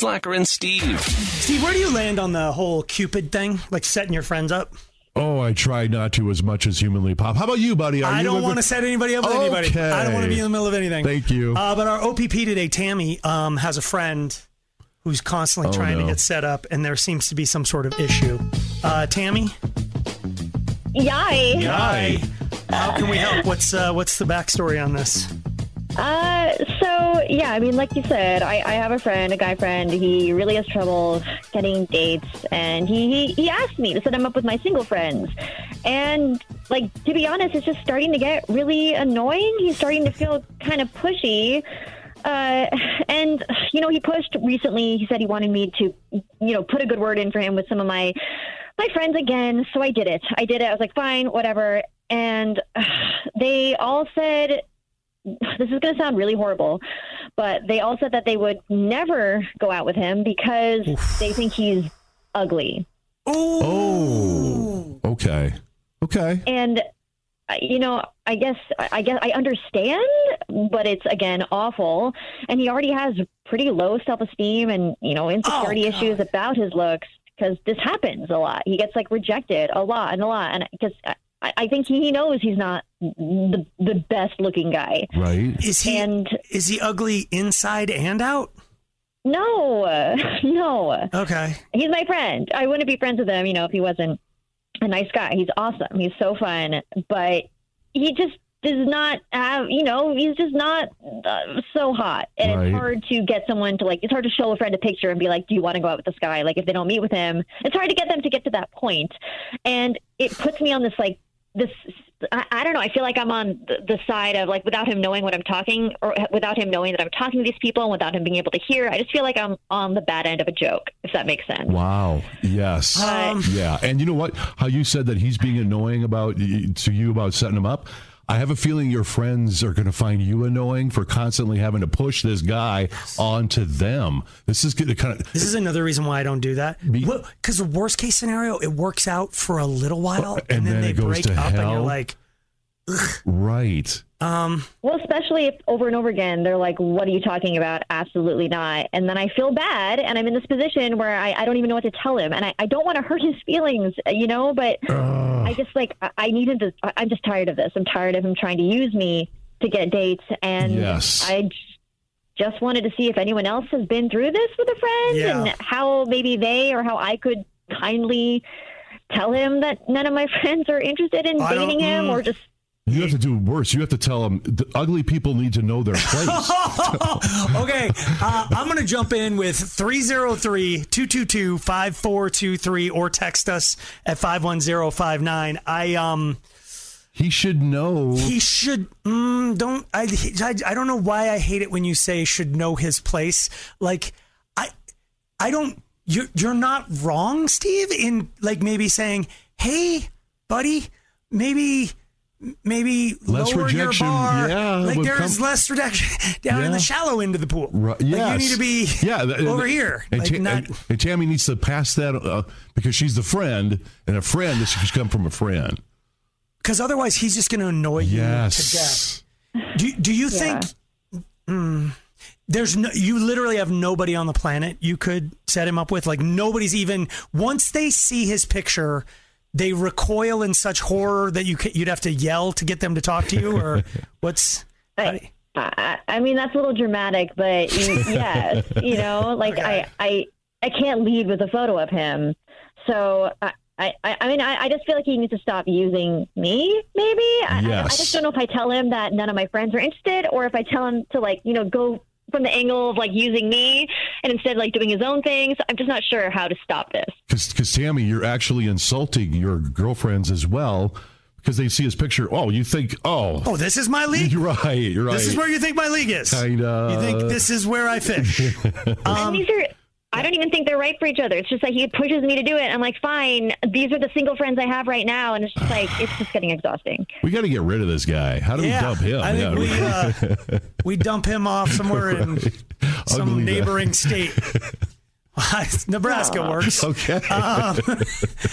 Slacker and Steve. Steve, where do you land on the whole Cupid thing? Like setting your friends up? Oh, I try not to as much as humanly pop. How about you, buddy? Are I you don't want to set anybody up with anybody. Okay. I don't want to be in the middle of anything. Thank you. Uh, but our OPP today, Tammy, um, has a friend who's constantly Oh, trying no. to get set up, and there seems to be some sort of issue. Uh, Tammy, Yay. hi. How can we help? What's uh, what's the backstory on this? Uh, so yeah, I mean, like you said, I, I have a friend, a guy friend. He really has trouble getting dates, and he, he he asked me to set him up with my single friends. And like to be honest, it's just starting to get really annoying. He's starting to feel kind of pushy. Uh, and you know, he pushed recently. He said he wanted me to, you know, put a good word in for him with some of my my friends again. So I did it. I did it. I was like, fine, whatever. And uh, they all said this is going to sound really horrible, but they all said that they would never go out with him because they think he's ugly. Oh, okay, okay. And uh, you know, I guess I guess I understand, but it's again awful. And he already has pretty low self-esteem and you know insecurity Oh, issues about his looks because this happens a lot. He gets like rejected a lot and a lot, and because I, I think he knows he's not the the best looking guy. Right. Is he And is he ugly inside and out? no, no. Okay. he's my friend. I wouldn't be friends with him, you know, if he wasn't a nice guy. He's awesome. He's so fun, but he just does not have, you know, he's just not uh, so hot. And Right. it's hard to get someone to like, it's hard to show a friend a picture and be like, do you want to go out with this guy? Like, if they don't meet with him, it's hard to get them to get to that point. And it puts me on this, like, this, I, I don't know. I feel like I'm on the, the side of like, without him knowing what I'm talking or without him knowing that I'm talking to these people and without him being able to hear, I just feel like I'm on the bad end of a joke, if that makes sense. Wow. Yes. Um, yeah. And you know what? How you said that he's being annoying about to you about setting him up. I have a feeling your friends are going to find you annoying for constantly having to push this guy onto them. This is going to kind of This is another reason why I don't do that. Be- Because the worst case scenario, it works out for a little while, and, And then, then they break up, and you're hell? like, right. Um, Well, especially if over and over again they're like, "What are you talking about?" Absolutely not. And then I feel bad, and I'm in this position where I, I don't even know what to tell him, and I, I don't want to hurt his feelings, you know. But I just like I, I needed to. I- I'm just tired of this. I'm tired of him trying to use me to get dates, and Yes. I j- just wanted to see if anyone else has been through this with a friend, Yeah. and how maybe they or how I could kindly tell him that none of my friends are interested in dating him, mm. or just You have to do worse. You have to tell them the ugly people need to know their place. okay, uh, I'm going to jump in with 303 222 5423 or text us at 51059. I, um, he should know. he should, mm, don't, I, I, I don't know why I hate it when you say should know his place. Like, I, I don't, you're, you're not wrong, Steve, in like maybe saying, hey, buddy, maybe. Maybe Less lower rejection, your bar. yeah, like would there's come- less rejection down in the shallow end of the pool. Right, Like, you need to be yeah, th- over and- here. And, like Ta- not, and- and Tammy needs to pass that uh, because she's the friend, and a friend this should come from a friend. because otherwise he's just going to annoy you to death. Do do you think mm, there's no you literally have nobody on the planet you could set him up with? Like nobody's even once they see his picture, they recoil in such horror that you ca- you'd have to yell to get them to talk to you, or what's? I, I, I mean, that's a little dramatic, but y- yes, you know, like Okay. I, I, I can't lead with a photo of him. So I, I, I mean, I, I just feel like he needs to stop using me. Maybe I, I, I just don't know if I tell him that none of my friends are interested, or if I tell him to like, you know, go from the angle of like using me and instead like doing his own things. I'm just not sure how to stop this. Because Tammy, you're actually insulting your girlfriends as well because they see his picture. Oh, you think? Oh, Oh, this is my league. you're right. You're right. This is where you think my league is. Kinda. You think this is where I fish? and Um, these are I don't even think they're right for each other. It's just like he pushes me to do it. I'm like, fine, these are the single friends I have right now, and it's just like it's just getting exhausting. we got to get rid of this guy. How do we dump him? I think Yeah. we uh, we dump him off somewhere in some Ugly guy. neighboring state. Nebraska works. okay. Um,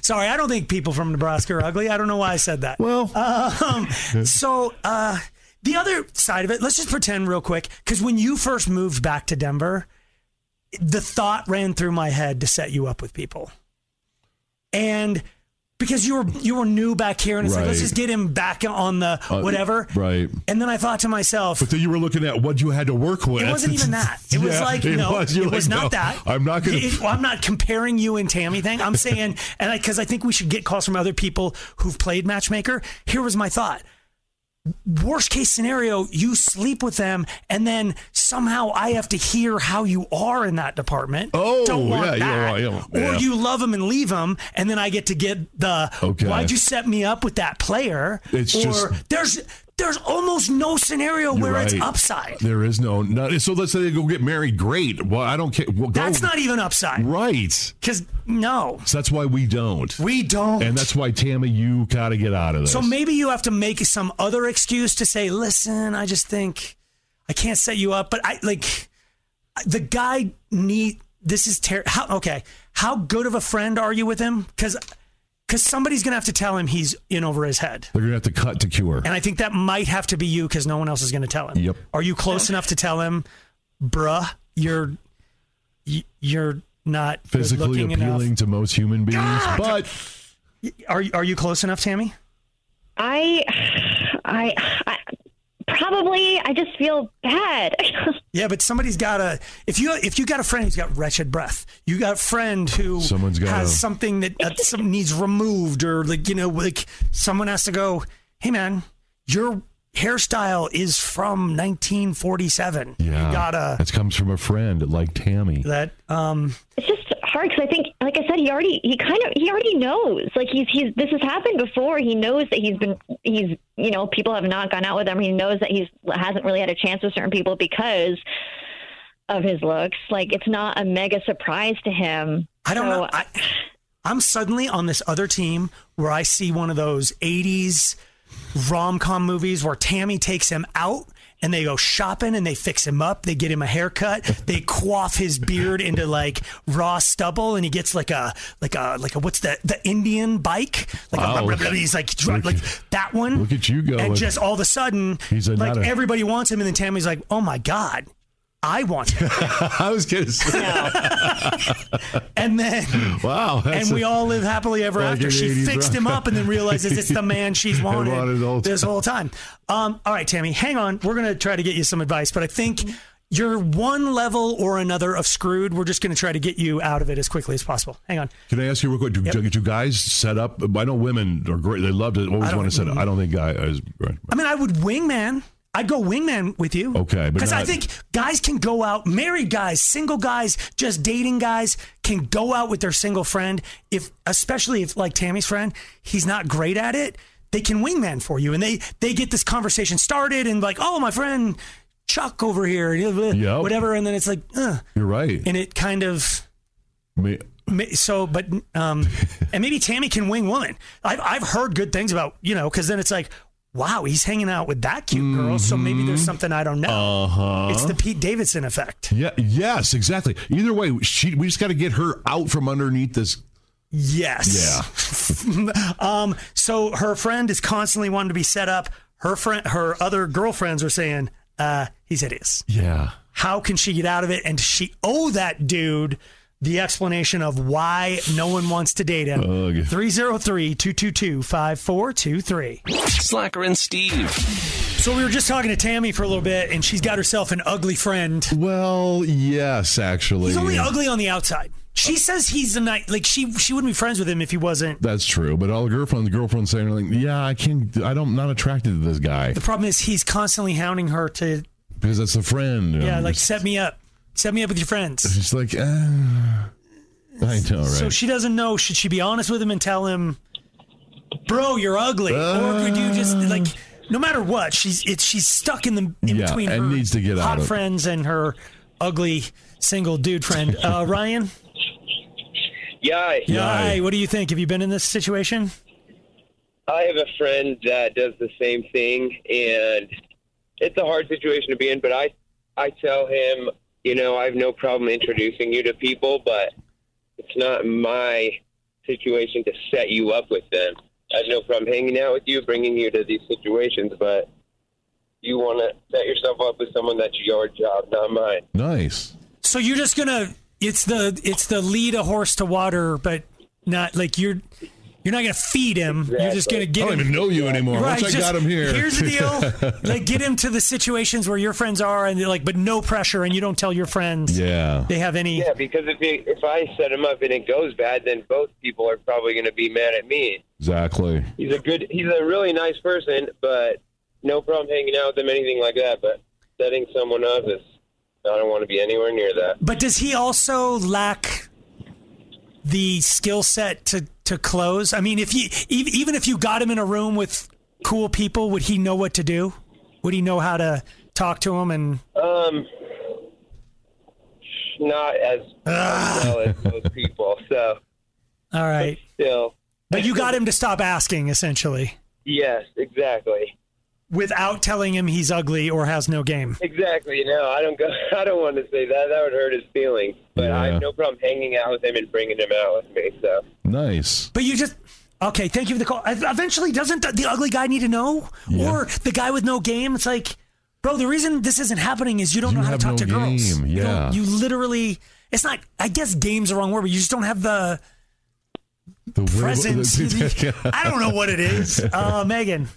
sorry, I don't think people from Nebraska are ugly. I don't know why I said that. well, Um, so uh, the other side of it, let's just pretend real quick, because when you first moved back to Denver, the thought ran through my head to set you up with people. And because you were you were new back here and it's like let's just get him back on the Uh, whatever. right. And then I thought to myself, But then you were looking at what you had to work with. it wasn't even that. It was like it no, was. It was like, not no, that. I'm not going to. I'm not comparing you and Tammy thing. I'm saying, and because I, think we should get calls from other people who've played matchmaker. Here was my thought. Worst case scenario, you sleep with them, and then somehow I have to hear how you are in that department. Oh, Don't want yeah, that. yeah, yeah. Or you love them and leave them, and then I get to get the Okay. why'd you set me up with that player? It's or just- there's there's almost no scenario You're where it's upside. There is no, no. So let's say they go get married. Great. Well, I don't care. Well. That's not even upside. right. Because no, So that's why we don't. we don't. and that's why Tammy, you got to get out of this. so maybe you have to make some other excuse to say, "Listen, I just think I can't set you up." But I like the guy need. This is ter- how okay. How good of a friend are you with him? Because because somebody's gonna have to tell him he's in over his head. they're gonna have to cut to cure. And I think that might have to be you because no one else is going to tell him. Yep. Are you close enough to tell him, bruh, you're you're not Physically good-looking appealing enough? to most human beings, but Are are you close enough, Tammy? I, I, I probably. I just feel bad. Yeah, but somebody's got a If you if you got a friend who's got wretched breath, you got a friend who Someone's gotta- has something that uh, some needs removed, or like you know, like someone has to go. Hey, man, your hairstyle is from 1947. yeah, you gotta that comes from a friend like Tammy. that. Um, it's just hard because I think, like I said, he already he kind of he already knows. Like he's he's this has happened before. He knows that he's been he's you know people have not gone out with him. He knows that he's hasn't really had a chance with certain people because of his looks. Like it's not a mega surprise to him. I don't So, know. I, I'm suddenly on this other team where I see one of those 80s rom com movies where Tammy takes him out and they go shopping and they fix him up. They get him a haircut. They quaff his beard into like raw stubble and he gets like a, like a, like a, what's the, the Indian bike? Like, Wow. a, he's like, like at- that one. look at you go And just all of a sudden, He's a- like everybody wants him. And then Tammy's like, oh my God, I want him. I was say, and then, wow, and we a- all live happily ever after. She 80s fixed him up and then realizes it's the man she's wanted, wanted this whole time. Um, all right, Tammy, hang on. We're gonna try to get you some advice, but I think you're one level or another of screwed. We're just gonna try to get you out of it as quickly as possible. Hang on. Can I ask you real quick? Do, do, do guys set up? I know women are great. They love to always want to set up. I don't think guys. Right. I mean, I would wingman. I'd go wingman with you. Okay, because I think guys can go out, married guys, single guys, just dating guys can go out with their single friend. If, especially if like Tammy's friend, he's not great at it, they can wingman for you, and they they get this conversation started, and like, oh, my friend Chuck over here, Yep. whatever, and then it's like, uh, You're right. and it kind of Me- so but um and maybe tammy can wing woman i've, I've heard good things about you know because then it's like wow he's hanging out with that cute girl so maybe there's something i don't know Mm-hmm. Uh huh. it's the pete davidson effect Yeah. Yes. Exactly. Either way, she. We just got to get her out from underneath this. yes Yeah. um so her friend is constantly wanting to be set up her friend her other girlfriends are saying uh he's hideous Yeah. how can she get out of it and does she owe that dude the explanation of why no one wants to date him Ugh. 303-222-5423 Slacker and Steve. So we were just talking to Tammy for a little bit, and she's got herself an ugly friend. Well, yes, actually. He's only ugly on the outside. She says he's a night like she she wouldn't be friends with him if he wasn't. That's true, but all the girlfriends, girlfriends saying like, "Yeah, I can't. I don't. Not attracted to this guy The problem is he's constantly hounding her to, because that's a friend." yeah, Um, like set me up, set me up with your friends. She's like, eh, I know, right? So she doesn't know. Should she be honest with him and tell him, "Bro, you're ugly," or could you just like, no matter what, she's it's she's stuck in the in Yeah, between and her needs to get out hot of it. friends and her ugly single dude friend. Uh, Ryan, Yeah, Yeah. hi, what do you think? Have you been in this situation? I have a friend that does the same thing, and it's a hard situation to be in. But I, I tell him, you know, I have no problem introducing you to people, but it's not my situation to set you up with them. I have no problem hanging out with you, bringing you to these situations, but you want to set yourself up with someone that's your job, not mine. nice. So you're just gonna it's the it's the lead a horse to water, but not like you're you're not gonna feed him. You're just gonna get. Him. I don't him. even know you anymore. Right, Once I got him here. Here's the deal: like, get him to the situations where your friends are, and like, but no pressure, and you don't tell your friends yeah. they have any. Yeah, because if he, if I set him up and it goes bad, then both people are probably going to be mad at me. Exactly. He's a good, he's a really nice person, but no problem hanging out with him, anything like that. But setting someone up is, I don't want to be anywhere near that. But does he also lack the skill set to to close? I mean, if you even if you got him in a room with cool people, would he know what to do? Would he know how to talk to him? And Um, not as well as those people. So all right, still, but you got him to stop asking, essentially, yes, exactly, without telling him he's ugly or has no game. exactly. No, I don't go. I don't want to say that. That would hurt his feelings. But I have no problem hanging out with him and bringing him out with me. So Nice. But you just okay. Thank you for the call. Eventually, doesn't the, the ugly guy need to know, Yeah. or the guy with no game? It's like, bro, the reason this isn't happening is you don't You know how to talk no to girls. game, You don't- yeah. you literally. It's not. I guess game's the wrong word, but you just don't have the The way- presence. the- I don't know what it is. Uh, Megan.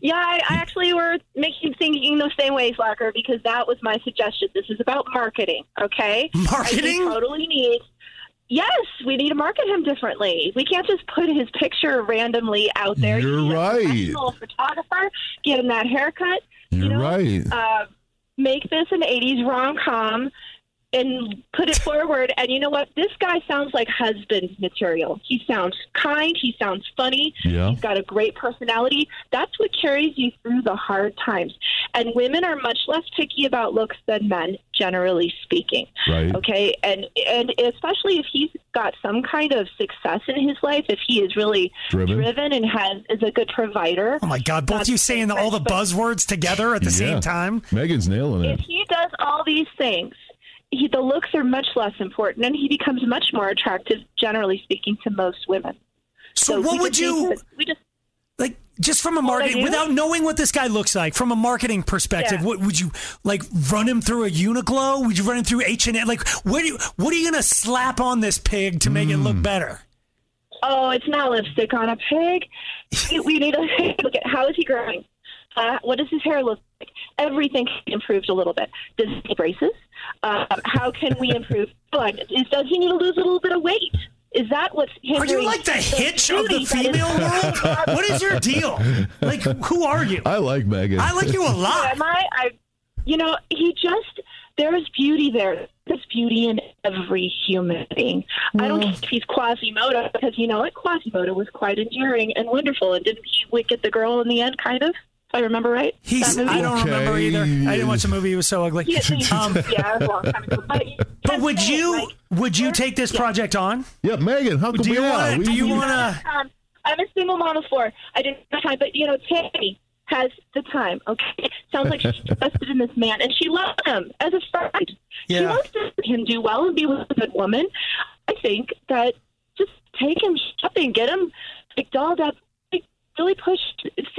Yeah, I, I actually were making thinking the same way, Slacker, because that was my suggestion. This is about marketing, okay? Marketing? totally need. Yes, we need to market him differently. We can't just put his picture randomly out there. You're You a right. professional photographer, get him that haircut. You're you know, right. Uh, make this an '80s rom com and put it forward. And you know what? This guy sounds like husband material. He sounds kind. He sounds funny. Yeah. He's got a great personality. That's what carries you through the hard times. And women are much less picky about looks than men, generally speaking. Right. Okay, and and especially if he's got some kind of success in his life, if he is really Driven. driven and has is a good provider. Oh my God! Both That's you saying all the buzzwords together at the Yeah. same time. Megan's nailing it. if it. he does all these things, he, the looks are much less important, and he becomes much more attractive, generally speaking, to most women. So, we what would you we just like? Just from a What would I marketing, without knowing what this guy looks like, from a marketing perspective, Yeah. what would you like? Run him through a Uniqlo? Would you run him through H and M? Like, what are you? What are you gonna slap on this pig to make it Hmm. look better? oh, it's not lipstick on a pig. we need to look at how is he growing. Uh, what does his hair look like? Everything improved a little bit. Does he need braces? Uh, how can we improve? Blood? Is, does he need to lose a little bit of weight? Is that what's Are you like the hitch of the beauty that is- female world? what is your deal? Like, who are you? I like Megan. I like you a lot. Am I? I, you know, he just there is beauty there. There's beauty in every human being. I don't care if he's Quasimodo because you know what, Quasimodo was quite enduring and wonderful, and didn't he wick at the girl in the end? Kind of, if I remember right. He's. I don't Okay. remember either. I didn't watch the movie. He was so ugly. Yeah, Um, yeah, a long time ago. But, but would that's you? like, Would you take this project on? yeah, Megan. How come Do you want? we- Do you want to? um, I'm a single mom of four. I didn't have time, but you know, Tammy has the time. Okay, sounds like she's invested in this man, and she loves him as a friend. She Yeah. wants to see him do well and be with a good woman. I think that just take him shopping, get him like dolled up, like, really push,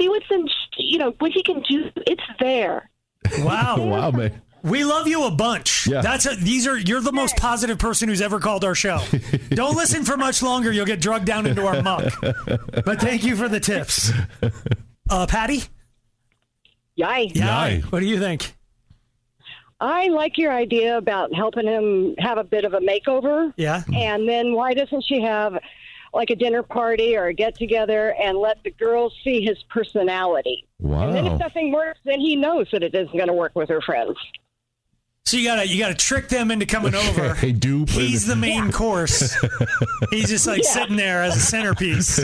see what's in, you know, what he can do. It's there. Wow. Wow, Megan. We love you a bunch. Yeah. That's a, these are you're the most positive person who's ever called our show. Don't listen for much longer. You'll get drugged down into our muck. But thank you for the tips. Uh, Patty? Yay. Yay. What do you think? I like your idea about helping him have a bit of a makeover. Yeah. And then why doesn't she have like a dinner party or a get together and let the girls see his personality? Wow. And then if nothing works, then he knows that it isn't going to work with her friends. So you gotta you gotta trick them into coming over. Hey, dupe. He's the main course. He's just like Yeah. sitting there as a centerpiece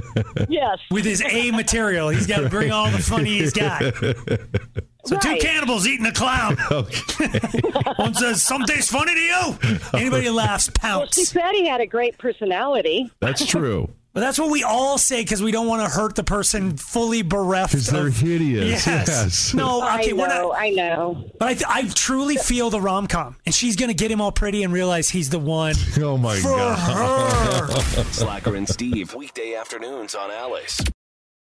Yes. with his A material. He's got to bring all the funny he's got. So two cannibals eating a clown. One says, "Something's funny to you." Anybody who laughs, Well, she said he had a great personality. That's true. But that's what we all say because we don't want to hurt the person fully bereft. Because they're hideous. Yes. Yes. No. Okay. I We're know, not. I know. But I, th- I truly feel the rom com, and she's gonna get him all pretty and realize he's the one Oh my for god. her. Slacker and Steve, weekday afternoons on Alice.